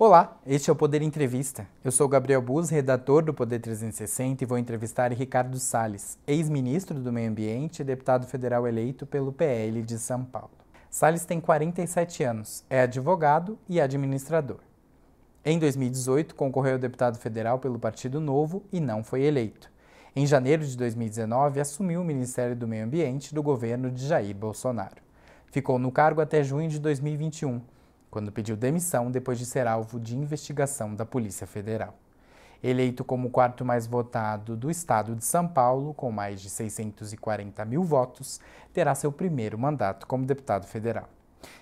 Olá, este é o Poder Entrevista. Eu sou Gabriel Bus, redator do Poder 360 e vou entrevistar Ricardo Salles, ex-ministro do Meio Ambiente e deputado federal eleito pelo PL de São Paulo. Salles tem 47 anos, é advogado e administrador. Em 2018, concorreu ao deputado federal pelo Partido Novo e não foi eleito. Em janeiro de 2019, assumiu o Ministério do Meio Ambiente do governo de Jair Bolsonaro. Ficou no cargo até junho de 2021 quando pediu demissão depois de ser alvo de investigação da Polícia Federal. Eleito como o quarto mais votado do estado de São Paulo, com mais de 640 mil votos, terá seu primeiro mandato como deputado federal.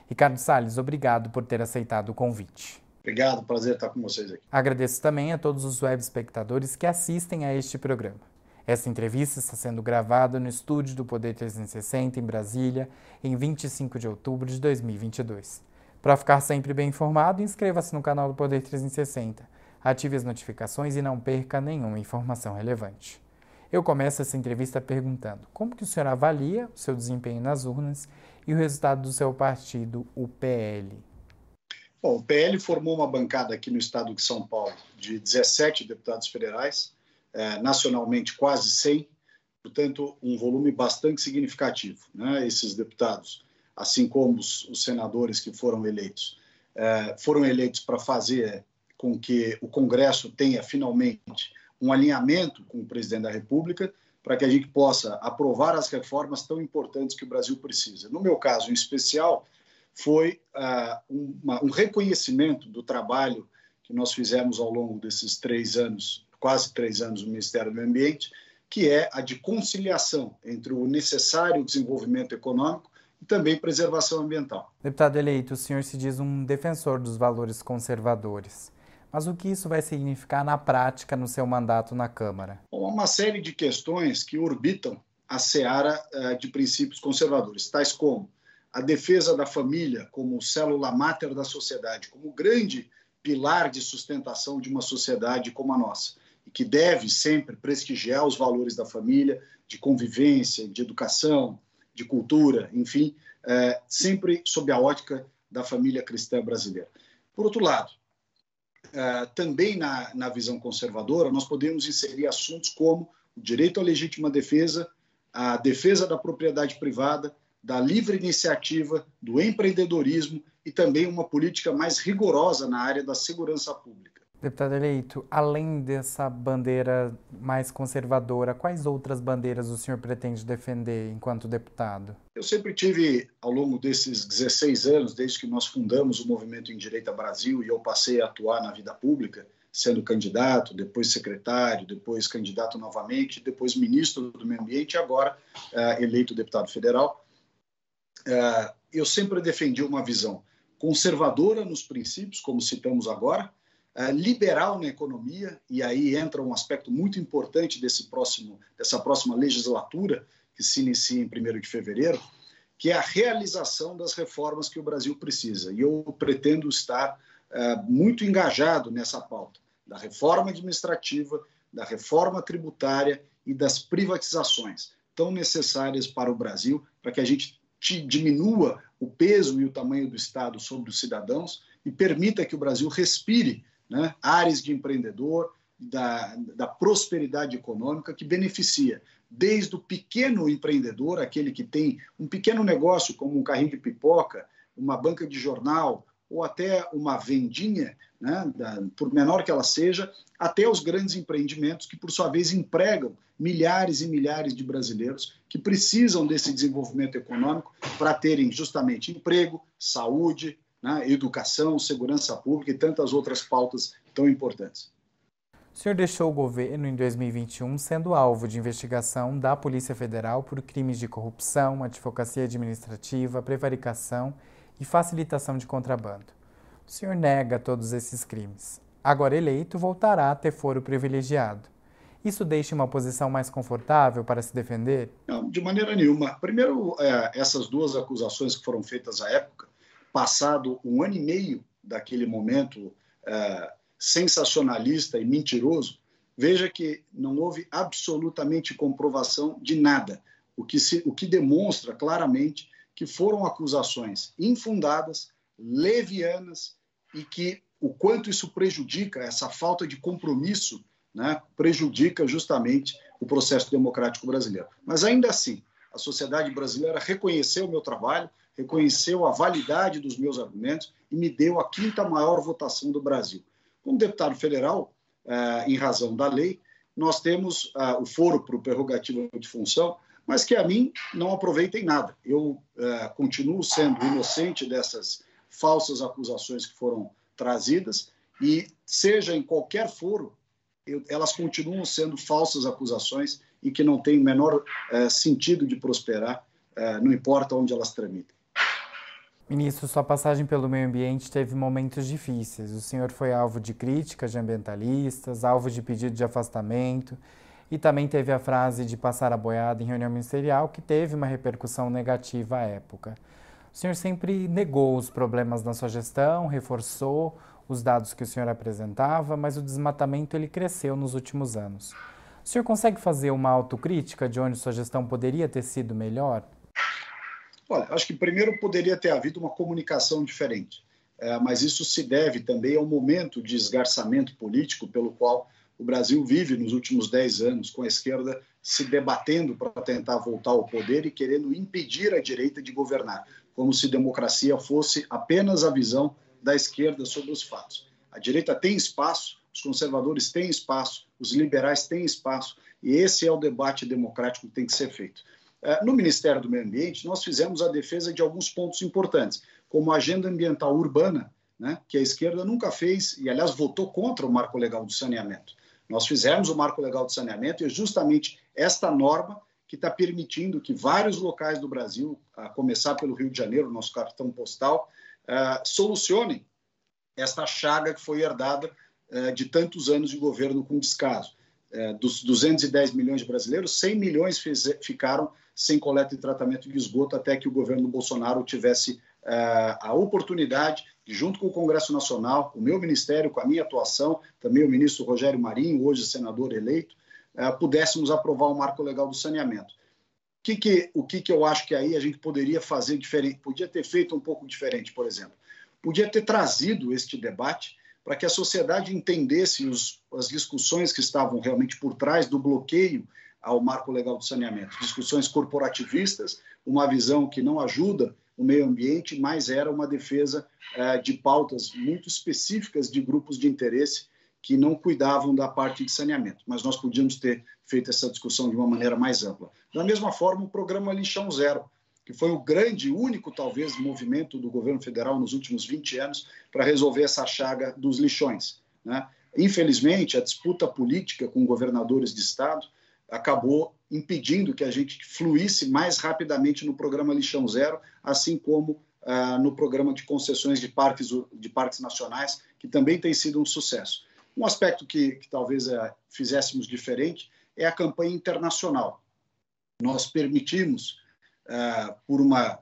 Ricardo Salles, obrigado por ter aceitado o convite. Obrigado, prazer estar com vocês aqui. Agradeço também a todos os web espectadores que assistem a este programa. Esta entrevista está sendo gravada no estúdio do Poder 360 em Brasília, em 25 de outubro de 2022. Para ficar sempre bem informado, inscreva-se no canal do Poder 360, ative as notificações e não perca nenhuma informação relevante. Eu começo essa entrevista perguntando como que o senhor avalia o seu desempenho nas urnas e o resultado do seu partido, o PL. Bom, o PL formou uma bancada aqui no estado de São Paulo de 17 deputados federais, eh, nacionalmente quase 100, portanto, um volume bastante significativo. Né? Esses deputados assim como os, os senadores que foram eleitos, é, foram eleitos para fazer com que o Congresso tenha finalmente um alinhamento com o presidente da República para que a gente possa aprovar as reformas tão importantes que o Brasil precisa. No meu caso, em especial, foi uh, uma, um reconhecimento do trabalho que nós fizemos ao longo desses três anos, quase três anos no Ministério do Meio Ambiente, que é a de conciliação entre o necessário desenvolvimento econômico e também preservação ambiental. Deputado eleito, o senhor se diz um defensor dos valores conservadores. Mas o que isso vai significar na prática no seu mandato na Câmara? Bom, há uma série de questões que orbitam a seara uh, de princípios conservadores, tais como a defesa da família como célula máter da sociedade, como grande pilar de sustentação de uma sociedade como a nossa, e que deve sempre prestigiar os valores da família, de convivência, de educação, de cultura, enfim, é, sempre sob a ótica da família cristã brasileira. Por outro lado, é, também na, na visão conservadora, nós podemos inserir assuntos como o direito à legítima defesa, a defesa da propriedade privada, da livre iniciativa, do empreendedorismo e também uma política mais rigorosa na área da segurança pública. Deputado eleito, além dessa bandeira mais conservadora, quais outras bandeiras o senhor pretende defender enquanto deputado? Eu sempre tive, ao longo desses 16 anos, desde que nós fundamos o Movimento em Direita Brasil e eu passei a atuar na vida pública, sendo candidato, depois secretário, depois candidato novamente, depois ministro do Meio Ambiente e agora uh, eleito deputado federal, uh, eu sempre defendi uma visão conservadora nos princípios, como citamos agora, liberal na economia, e aí entra um aspecto muito importante desse próximo, dessa próxima legislatura, que se inicia em 1 de fevereiro, que é a realização das reformas que o Brasil precisa. E eu pretendo estar uh, muito engajado nessa pauta, da reforma administrativa, da reforma tributária e das privatizações, tão necessárias para o Brasil, para que a gente diminua o peso e o tamanho do Estado sobre os cidadãos e permita que o Brasil respire né? áreas de empreendedor, da, da prosperidade econômica que beneficia desde o pequeno empreendedor, aquele que tem um pequeno negócio, como um carrinho de pipoca, uma banca de jornal ou até uma vendinha, né, da, por menor que ela seja, até os grandes empreendimentos que, por sua vez, empregam milhares e milhares de brasileiros que precisam desse desenvolvimento econômico para terem justamente emprego, saúde, né, educação, segurança pública e tantas outras pautas tão importantes. O senhor deixou o governo em 2021 sendo alvo de investigação da Polícia Federal por crimes de corrupção, advocacia administrativa, prevaricação e facilitação de contrabando. O senhor nega todos esses crimes. Agora eleito, voltará a ter foro privilegiado. Isso deixa uma posição mais confortável para se defender? Não, de maneira nenhuma. Primeiro, é, essas duas acusações que foram feitas à época passado um ano e meio daquele momento é, sensacionalista e mentiroso, veja que não houve absolutamente comprovação de nada, o que, se, o que demonstra claramente que foram acusações infundadas, levianas e que o quanto isso prejudica, essa falta de compromisso, né, prejudica justamente o processo democrático brasileiro. Mas ainda assim, a sociedade brasileira reconheceu o meu trabalho, reconheceu a validade dos meus argumentos e me deu a quinta maior votação do Brasil. Como deputado federal, eh, em razão da lei, nós temos ah, o foro para o prerrogativo de função, mas que a mim não aproveitem nada. Eu eh, continuo sendo inocente dessas falsas acusações que foram trazidas e, seja em qualquer foro, eu, elas continuam sendo falsas acusações e que não têm o menor eh, sentido de prosperar, não importa onde elas tramitem. Ministro, sua passagem pelo meio ambiente teve momentos difíceis. O senhor foi alvo de críticas de ambientalistas, alvo de pedido de afastamento e também teve a frase de passar a boiada em reunião ministerial, que teve uma repercussão negativa à época. O senhor sempre negou os problemas na sua gestão, reforçou os dados que o senhor apresentava, mas o desmatamento ele cresceu nos últimos anos. O senhor consegue fazer uma autocrítica de onde sua gestão poderia ter sido melhor? Olha, acho que primeiro poderia ter havido uma comunicação diferente, é, mas isso se deve também ao momento de esgarçamento político pelo qual o Brasil vive nos últimos dez anos, com a esquerda se debatendo para tentar voltar ao poder e querendo impedir a direita de governar, como se democracia fosse apenas a visão da esquerda sobre os fatos. A direita tem espaço, os conservadores têm espaço, os liberais têm espaço, e esse é o debate democrático que tem que ser feito. É, no Ministério do Meio Ambiente, nós fizemos a defesa de alguns pontos importantes, como a agenda ambiental urbana, né, que a esquerda nunca fez e, aliás, votou contra o marco legal do saneamento. Nós fizemos o marco legal do saneamento e é justamente esta norma que está permitindo que vários locais do Brasil, a começar pelo Rio de Janeiro, nosso cartão postal, uh, solucionem esta chaga que foi herdada uh, de tantos anos de governo com descaso. Uh, dos 210 milhões de brasileiros, 100 milhões fez, ficaram sem coleta e tratamento de esgoto até que o governo Bolsonaro tivesse uh, a oportunidade de, junto com o Congresso Nacional, o meu ministério, com a minha atuação, também o ministro Rogério Marinho, hoje senador eleito, uh, pudéssemos aprovar o marco legal do saneamento. Que que, o que, que eu acho que aí a gente poderia fazer diferente, podia ter feito um pouco diferente, por exemplo? Podia ter trazido este debate para que a sociedade entendesse os, as discussões que estavam realmente por trás do bloqueio ao marco legal do saneamento. Discussões corporativistas, uma visão que não ajuda o meio ambiente, mas era uma defesa eh, de pautas muito específicas de grupos de interesse que não cuidavam da parte de saneamento. Mas nós podíamos ter feito essa discussão de uma maneira mais ampla. Da mesma forma, o programa Lixão Zero, que foi o grande, único, talvez, movimento do governo federal nos últimos 20 anos para resolver essa chaga dos lixões. Né? Infelizmente, a disputa política com governadores de estado acabou impedindo que a gente fluísse mais rapidamente no programa Lixão Zero, assim como ah, no programa de concessões de parques, de parques nacionais, que também tem sido um sucesso. Um aspecto que, que talvez eh, fizéssemos diferente é a campanha internacional. Nós permitimos, ah, por uma,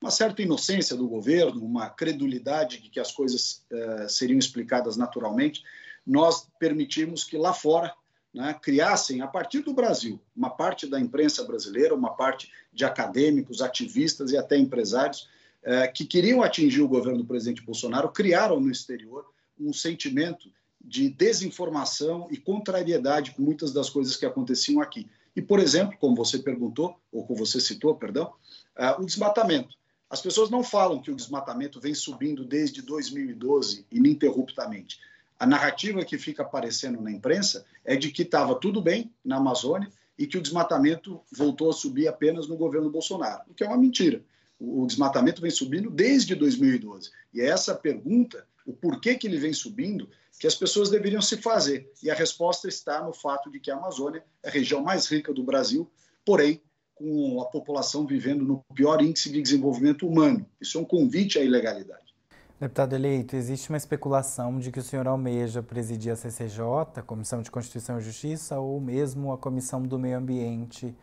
uma certa inocência do governo, uma credulidade de que as coisas ah, seriam explicadas naturalmente, nós permitimos que lá fora né, criassem, a partir do Brasil, uma parte da imprensa brasileira, uma parte de acadêmicos, ativistas e até empresários eh, que queriam atingir o governo do presidente Bolsonaro, criaram no exterior um sentimento de desinformação e contrariedade com muitas das coisas que aconteciam aqui. E, por exemplo, como você perguntou, ou como você citou, perdão, eh, o desmatamento. As pessoas não falam que o desmatamento vem subindo desde 2012 ininterruptamente. A narrativa que fica aparecendo na imprensa é de que estava tudo bem na Amazônia e que o desmatamento voltou a subir apenas no governo Bolsonaro, o que é uma mentira. O desmatamento vem subindo desde 2012. E é essa pergunta, o porquê que ele vem subindo, que as pessoas deveriam se fazer. E a resposta está no fato de que a Amazônia é a região mais rica do Brasil, porém com a população vivendo no pior índice de desenvolvimento humano. Isso é um convite à ilegalidade. Deputado eleito, existe uma especulação de que o senhor almeja presidir a CCJ, Comissão de Constituição e Justiça, ou mesmo a Comissão do Meio Ambiente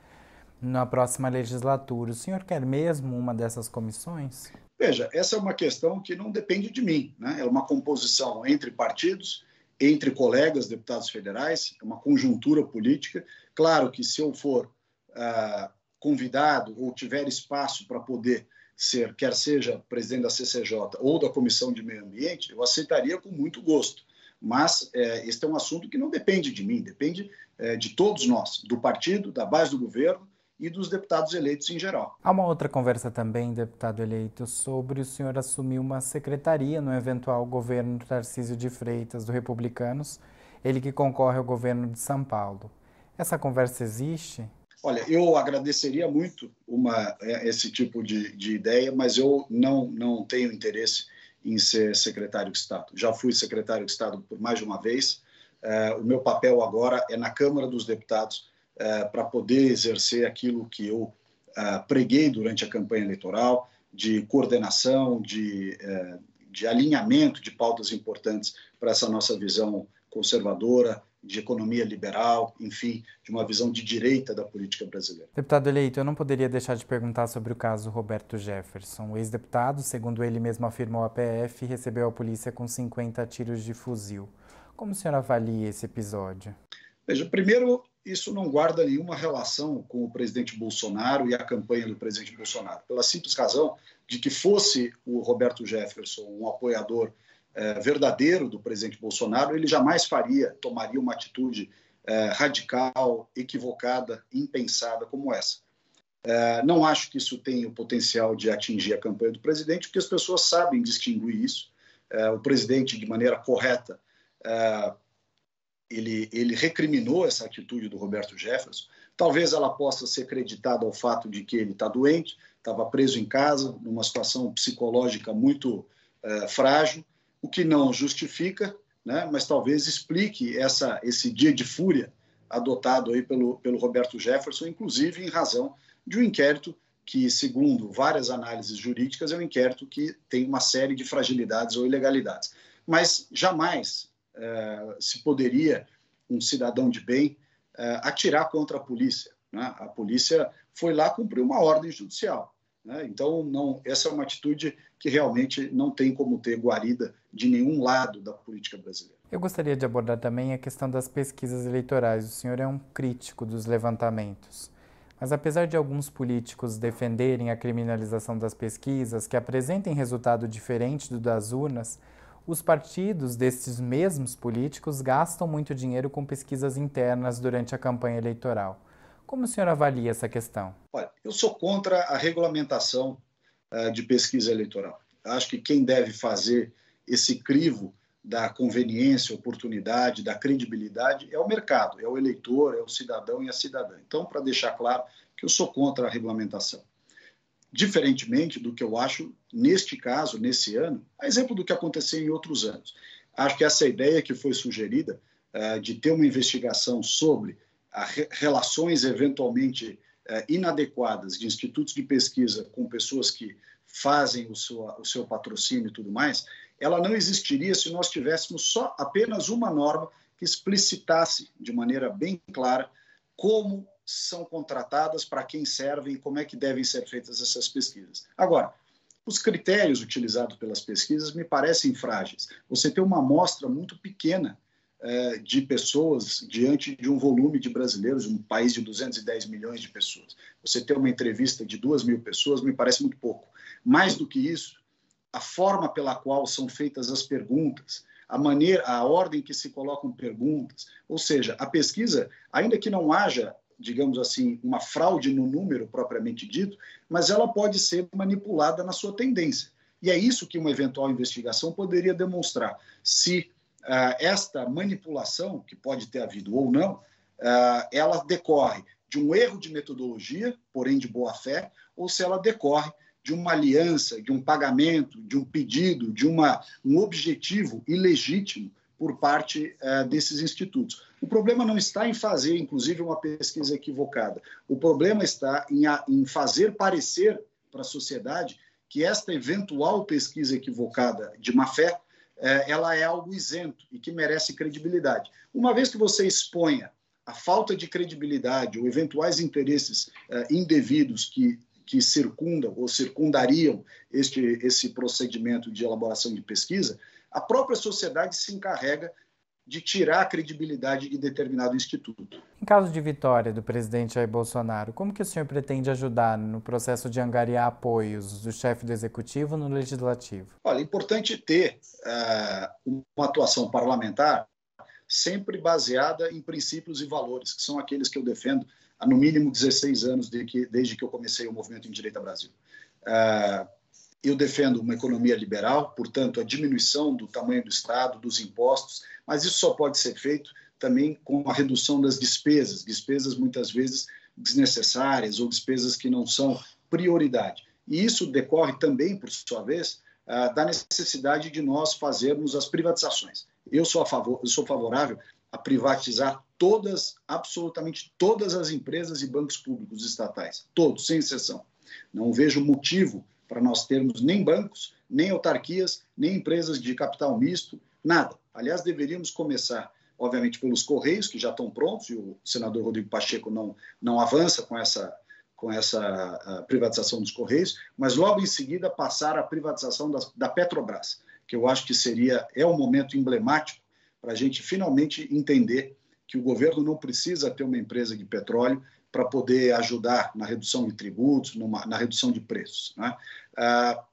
na próxima legislatura. O senhor quer mesmo uma dessas comissões? Veja, essa é uma questão que não depende de mim. Né? É uma composição entre partidos, entre colegas deputados federais, é uma conjuntura política. Claro que se eu for uh, convidado ou tiver espaço para poder ser, quer seja presidente da CCJ ou da Comissão de Meio Ambiente, eu aceitaria com muito gosto. Mas é, este é um assunto que não depende de mim, depende é, de todos nós, do partido, da base do governo e dos deputados eleitos em geral. Há uma outra conversa também, deputado eleito, sobre o senhor assumir uma secretaria no eventual governo Tarcísio de Freitas, do Republicanos, ele que concorre ao governo de São Paulo. Essa conversa existe? Olha, eu agradeceria muito uma, é, esse tipo de, de ideia, mas eu não, não tenho interesse em ser secretário de Estado. Já fui secretário de Estado por mais de uma vez. É, o meu papel agora é na Câmara dos Deputados para poder exercer aquilo que eu preguei durante a campanha eleitoral, de coordenação, de, de alinhamento de pautas importantes para essa nossa visão conservadora, de economia liberal, enfim, de uma visão de direita da política brasileira. Deputado eleito, eu não poderia deixar de perguntar sobre o caso Roberto Jefferson. O ex-deputado, segundo ele mesmo afirmou à PF, recebeu a polícia com 50 tiros de fuzil. Como o senhor avalia esse episódio? Veja, primeiro, isso não guarda nenhuma relação com o presidente Bolsonaro e a campanha do presidente Bolsonaro, pela simples razão de que fosse o Roberto Jefferson um apoiador é, verdadeiro do presidente Bolsonaro, ele jamais faria, tomaria uma atitude é, radical, equivocada, impensada como essa. É, não acho que isso tenha o potencial de atingir a campanha do presidente, porque as pessoas sabem distinguir isso. O presidente, de maneira correta, ele, ele recriminou essa atitude do Roberto Jefferson. Talvez ela possa ser creditada ao fato de que ele está doente, estava preso em casa, numa situação psicológica muito é, frágil o que não justifica, né, mas talvez explique essa, esse dia de fúria adotado aí pelo, pelo Roberto Jefferson, inclusive em razão de um inquérito que, segundo várias análises jurídicas, é um inquérito que tem uma série de fragilidades ou ilegalidades. Mas jamais se poderia um cidadão de bem eh, atirar contra a polícia. Né? A polícia foi lá cumprir uma ordem judicial. Né? Então, não, essa é uma atitude que realmente não tem como ter guarida de nenhum lado da política brasileira. Eu gostaria de abordar também a questão das pesquisas eleitorais. O senhor é um crítico dos levantamentos. Mas apesar de alguns políticos defenderem a criminalização das pesquisas, que apresentem resultado diferente do das urnas, os partidos desses mesmos políticos gastam muito dinheiro com pesquisas internas durante a campanha eleitoral. Como o senhor avalia essa questão? Olha, eu sou contra a regulamentação uh, de pesquisa eleitoral. Acho que quem deve fazer esse crivo da conveniência, oportunidade, da credibilidade é o mercado, é o eleitor, é o cidadão e a cidadã. Então, para deixar claro que eu sou contra a regulamentação. Diferentemente do que eu acho neste caso, nesse ano, a exemplo do que aconteceu em outros anos. Acho que essa ideia que foi sugerida uh, de ter uma investigação sobre relações eventualmente é, inadequadas de institutos de pesquisa com pessoas que fazem o seu, o seu patrocínio e tudo mais, ela não existiria se nós tivéssemos só apenas uma norma que explicitasse de maneira bem clara como são contratadas, para quem servem como é que devem ser feitas essas pesquisas. Agora, os critérios utilizados pelas pesquisas me parecem frágeis. Você tem uma amostra muito pequena é, de pessoas diante de um volume de brasileiros, um país de 210 milhões de pessoas. Você ter uma entrevista de duas mil pessoas me parece muito pouco. Mais do que isso, a forma pela qual são feitas as perguntas, a maneira, a ordem que se colocam perguntas, ou seja, a pesquisa, ainda que não haja, digamos assim, uma fraude no número propriamente dito, mas ela pode ser manipulada na sua tendência. E é isso que uma eventual investigação poderia demonstrar. Se ah, esta manipulação, que pode ter havido ou não, ah, ela decorre de um erro de metodologia, porém de boa fé, ou se ela decorre de uma aliança, de um pagamento, de um pedido, de uma, um objetivo ilegítimo por parte uh, desses institutos. O problema não está em fazer, inclusive, uma pesquisa equivocada. O problema está em, em fazer parecer para a sociedade que esta eventual pesquisa equivocada de má fé é, ela é algo isento e que merece credibilidade. Uma vez que você exponha a falta de credibilidade ou eventuais interesses é, indevidos que, que circundam ou circundariam este, esse procedimento de elaboração de pesquisa, a própria sociedade se encarrega de tirar a credibilidade de determinado instituto. Em caso de vitória do presidente Jair Bolsonaro, como que o senhor pretende ajudar no processo de angariar apoios do chefe do executivo no legislativo? Olha, é importante ter uh, uma atuação parlamentar sempre baseada em princípios e valores, que são aqueles que eu defendo há no mínimo 16 anos de que, desde que eu comecei o movimento em Direita Brasil. Uh, eu defendo uma economia liberal, portanto, a diminuição do tamanho do Estado, dos impostos, mas isso só pode ser feito também com a redução das despesas, despesas muitas vezes desnecessárias ou despesas que não são prioridade. E isso decorre também, por sua vez, ah, da necessidade de nós fazermos as privatizações. Eu sou, a favor, eu sou favorável a privatizar todas, absolutamente todas as empresas e bancos públicos estatais, todos, sem exceção. Não vejo motivo para nós termos nem bancos, nem autarquias, nem empresas de capital misto, nada. Aliás, deveríamos começar, obviamente, pelos Correios, que já estão prontos, e o senador Rodrigo Pacheco não, não avança com essa, com essa privatização dos Correios, mas logo em seguida passar a privatização da, da Petrobras, que eu acho que seria, é um momento emblemático para a gente finalmente entender que o governo não precisa ter uma empresa de petróleo para poder ajudar na redução de tributos, numa, na redução de preços. Né? A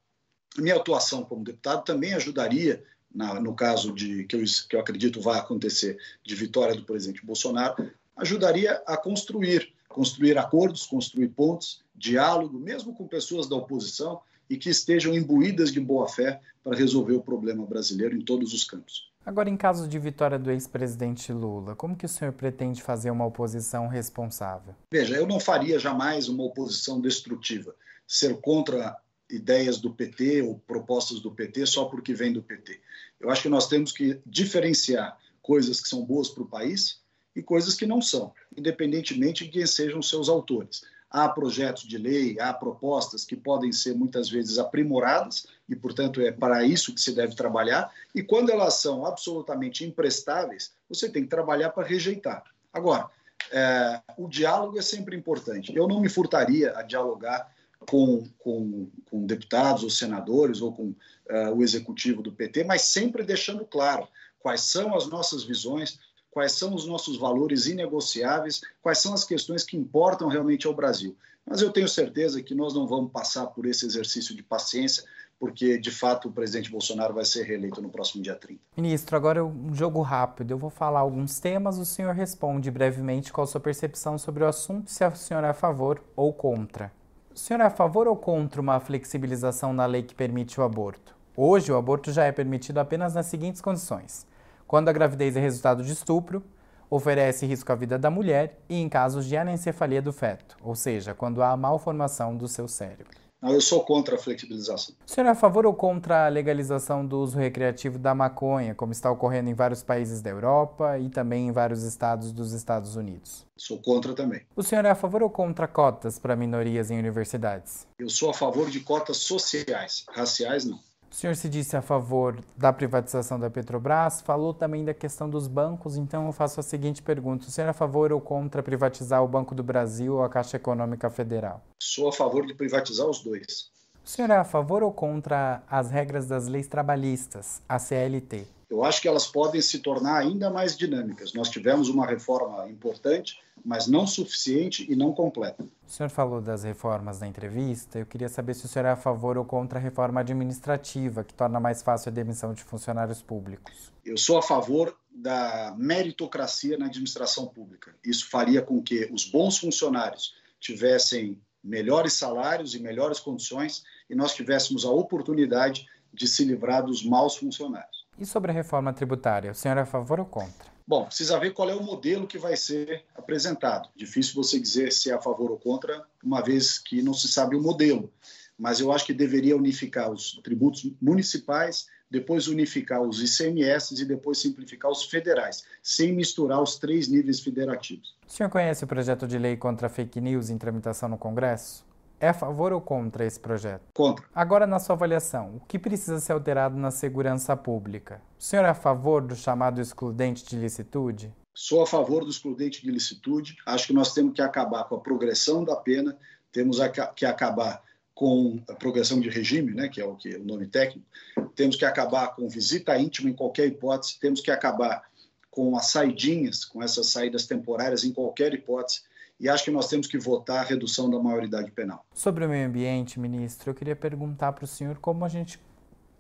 minha atuação como deputado também ajudaria, na, no caso de que eu, que eu acredito vai acontecer, de vitória do presidente Bolsonaro, ajudaria a construir, construir acordos, construir pontos, diálogo, mesmo com pessoas da oposição e que estejam imbuídas de boa fé para resolver o problema brasileiro em todos os campos. Agora, em caso de vitória do ex-presidente Lula, como que o senhor pretende fazer uma oposição responsável? Veja, eu não faria jamais uma oposição destrutiva, ser contra ideias do PT ou propostas do PT só porque vem do PT. Eu acho que nós temos que diferenciar coisas que são boas para o país e coisas que não são, independentemente de quem sejam seus autores há projetos de lei, há propostas que podem ser muitas vezes aprimoradas e, portanto, é para isso que se deve trabalhar. E quando elas são absolutamente imprestáveis, você tem que trabalhar para rejeitar. Agora, é, o diálogo é sempre importante. Eu não me furtaria a dialogar com, com, com deputados ou senadores ou com uh, o executivo do PT, mas sempre deixando claro quais são as nossas visões, quais são os nossos valores inegociáveis, quais são as questões que importam realmente ao Brasil. Mas eu tenho certeza que nós não vamos passar por esse exercício de paciência, porque de fato o presidente Bolsonaro vai ser reeleito no próximo dia 30. Ministro, agora um jogo rápido. Eu vou falar alguns temas, o senhor responde brevemente qual a sua percepção sobre o assunto, se o senhor é a favor ou contra. O senhor é a favor ou contra uma flexibilização na lei que permite o aborto? Hoje, o aborto já é permitido apenas nas seguintes condições quando a gravidez é resultado de estupro, oferece risco à vida da mulher e em casos de anencefalia do feto, ou seja, quando há malformação do seu cérebro. Não, eu sou contra a flexibilização. O senhor é a favor ou contra a legalização do uso recreativo da maconha, como está ocorrendo em vários países da Europa e também em vários estados dos Estados Unidos? Sou contra também. O senhor é a favor ou contra cotas para minorias em universidades? Eu sou a favor de cotas sociais, raciais não. O senhor se disse a favor da privatização da Petrobras, falou também da questão dos bancos, então eu faço a seguinte pergunta: o senhor é a favor ou contra privatizar o Banco do Brasil ou a Caixa Econômica Federal? Sou a favor de privatizar os dois. O senhor é a favor ou contra as regras das leis trabalhistas, a CLT? Eu acho que elas podem se tornar ainda mais dinâmicas. Nós tivemos uma reforma importante, mas não suficiente e não completa. O senhor falou das reformas na entrevista. Eu queria saber se o senhor é a favor ou contra a reforma administrativa, que torna mais fácil a demissão de funcionários públicos. Eu sou a favor da meritocracia na administração pública. Isso faria com que os bons funcionários tivessem melhores salários e melhores condições e nós tivéssemos a oportunidade de se livrar dos maus funcionários. E sobre a reforma tributária, o senhor é a favor ou contra? Bom, precisa ver qual é o modelo que vai ser apresentado. Difícil você dizer se é a favor ou contra, uma vez que não se sabe o modelo. Mas eu acho que deveria unificar os tributos municipais, depois unificar os ICMS e depois simplificar os federais, sem misturar os três níveis federativos. O senhor conhece o projeto de lei contra fake news em tramitação no Congresso? É a favor ou contra esse projeto? Contra. Agora, na sua avaliação, o que precisa ser alterado na segurança pública? O senhor é a favor do chamado excludente de licitude? Sou a favor do excludente de licitude. Acho que nós temos que acabar com a progressão da pena, temos que acabar com a progressão de regime, né, que é o que é o nome técnico. Temos que acabar com visita íntima em qualquer hipótese. Temos que acabar com as saidinhas, com essas saídas temporárias em qualquer hipótese, e acho que nós temos que votar a redução da maioridade penal. Sobre o meio ambiente, ministro, eu queria perguntar para o senhor como a gente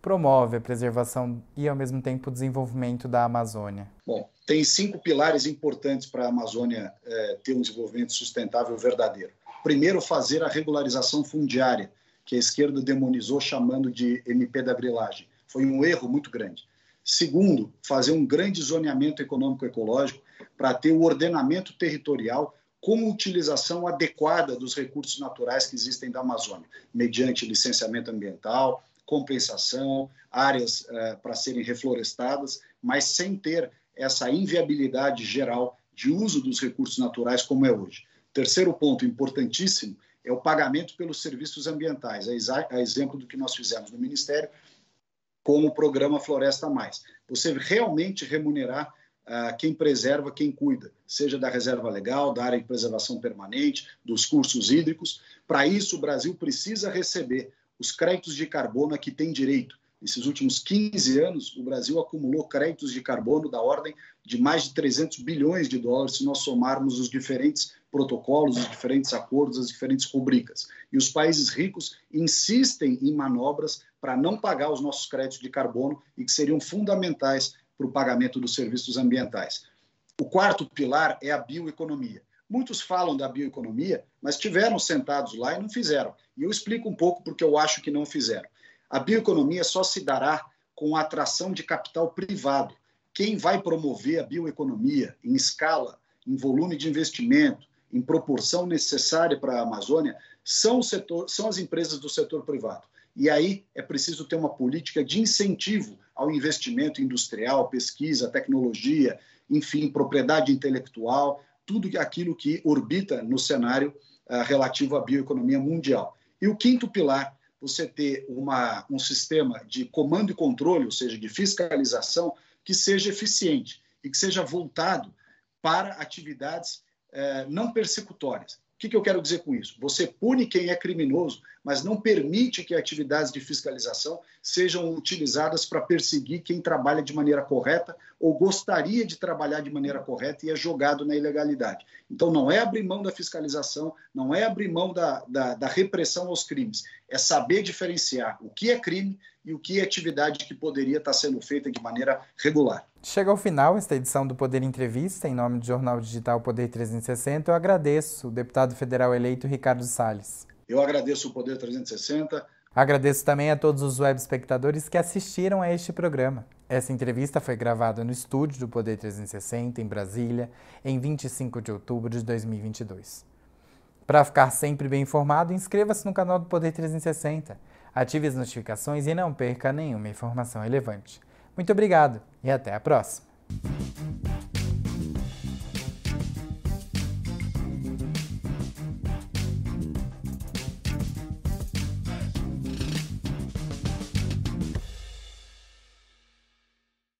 promove a preservação e, ao mesmo tempo, o desenvolvimento da Amazônia? Bom, tem cinco pilares importantes para a Amazônia é, ter um desenvolvimento sustentável verdadeiro. Primeiro, fazer a regularização fundiária, que a esquerda demonizou chamando de MP da grilagem. Foi um erro muito grande. Segundo, fazer um grande zoneamento econômico-ecológico para ter o ordenamento territorial com utilização adequada dos recursos naturais que existem da Amazônia, mediante licenciamento ambiental, compensação, áreas eh, para serem reflorestadas, mas sem ter essa inviabilidade geral de uso dos recursos naturais como é hoje. Terceiro ponto importantíssimo é o pagamento pelos serviços ambientais, a exemplo do que nós fizemos no Ministério com o programa Floresta Mais. Você realmente remunerar uh, quem preserva, quem cuida, seja da reserva legal, da área de preservação permanente, dos cursos hídricos. Para isso, o Brasil precisa receber os créditos de carbono a que tem direito. Nesses últimos 15 anos, o Brasil acumulou créditos de carbono da ordem de mais de 300 bilhões de dólares se nós somarmos os diferentes protocolos, os diferentes acordos, as diferentes rubricas. E os países ricos insistem em manobras para não pagar os nossos créditos de carbono e que seriam fundamentais para o pagamento dos serviços ambientais. O quarto pilar é a bioeconomia. Muitos falam da bioeconomia, mas tiveram sentados lá e não fizeram. E eu explico um pouco porque eu acho que não fizeram. A bioeconomia só se dará com a atração de capital privado. Quem vai promover a bioeconomia em escala, em volume de investimento, em proporção necessária para a Amazônia, são, setor, são as empresas do setor privado. E aí é preciso ter uma política de incentivo ao investimento industrial, pesquisa, tecnologia, enfim, propriedade intelectual, tudo aquilo que orbita no cenário uh, relativo à bioeconomia mundial. E o quinto pilar, você ter uma, um sistema de comando e controle, ou seja, de fiscalização, que seja eficiente e que seja voltado para atividades uh, não persecutórias que, que eu quero dizer com isso? Você pune quem é criminoso, mas não permite que atividades de fiscalização sejam utilizadas para perseguir quem trabalha de maneira correta ou gostaria de trabalhar de maneira correta e é jogado na ilegalidade. Então, não é abrir mão da fiscalização, não é abrir mão da, da, da repressão aos crimes, é saber diferenciar o que é crime e o que é atividade que poderia estar sendo feita de maneira regular. Chega ao final esta edição do Poder Entrevista. Em nome do Jornal Digital Poder 360, eu agradeço o deputado federal eleito Ricardo Salles. Eu agradeço o Poder 360. Agradeço também a todos os web espectadores que assistiram a este programa. Essa entrevista foi gravada no estúdio do Poder 360, em Brasília, em 25 de outubro de 2022. Para ficar sempre bem informado, inscreva-se no canal do Poder 360, Ative as notificações e não perca nenhuma informação relevante. Muito obrigado e até a próxima!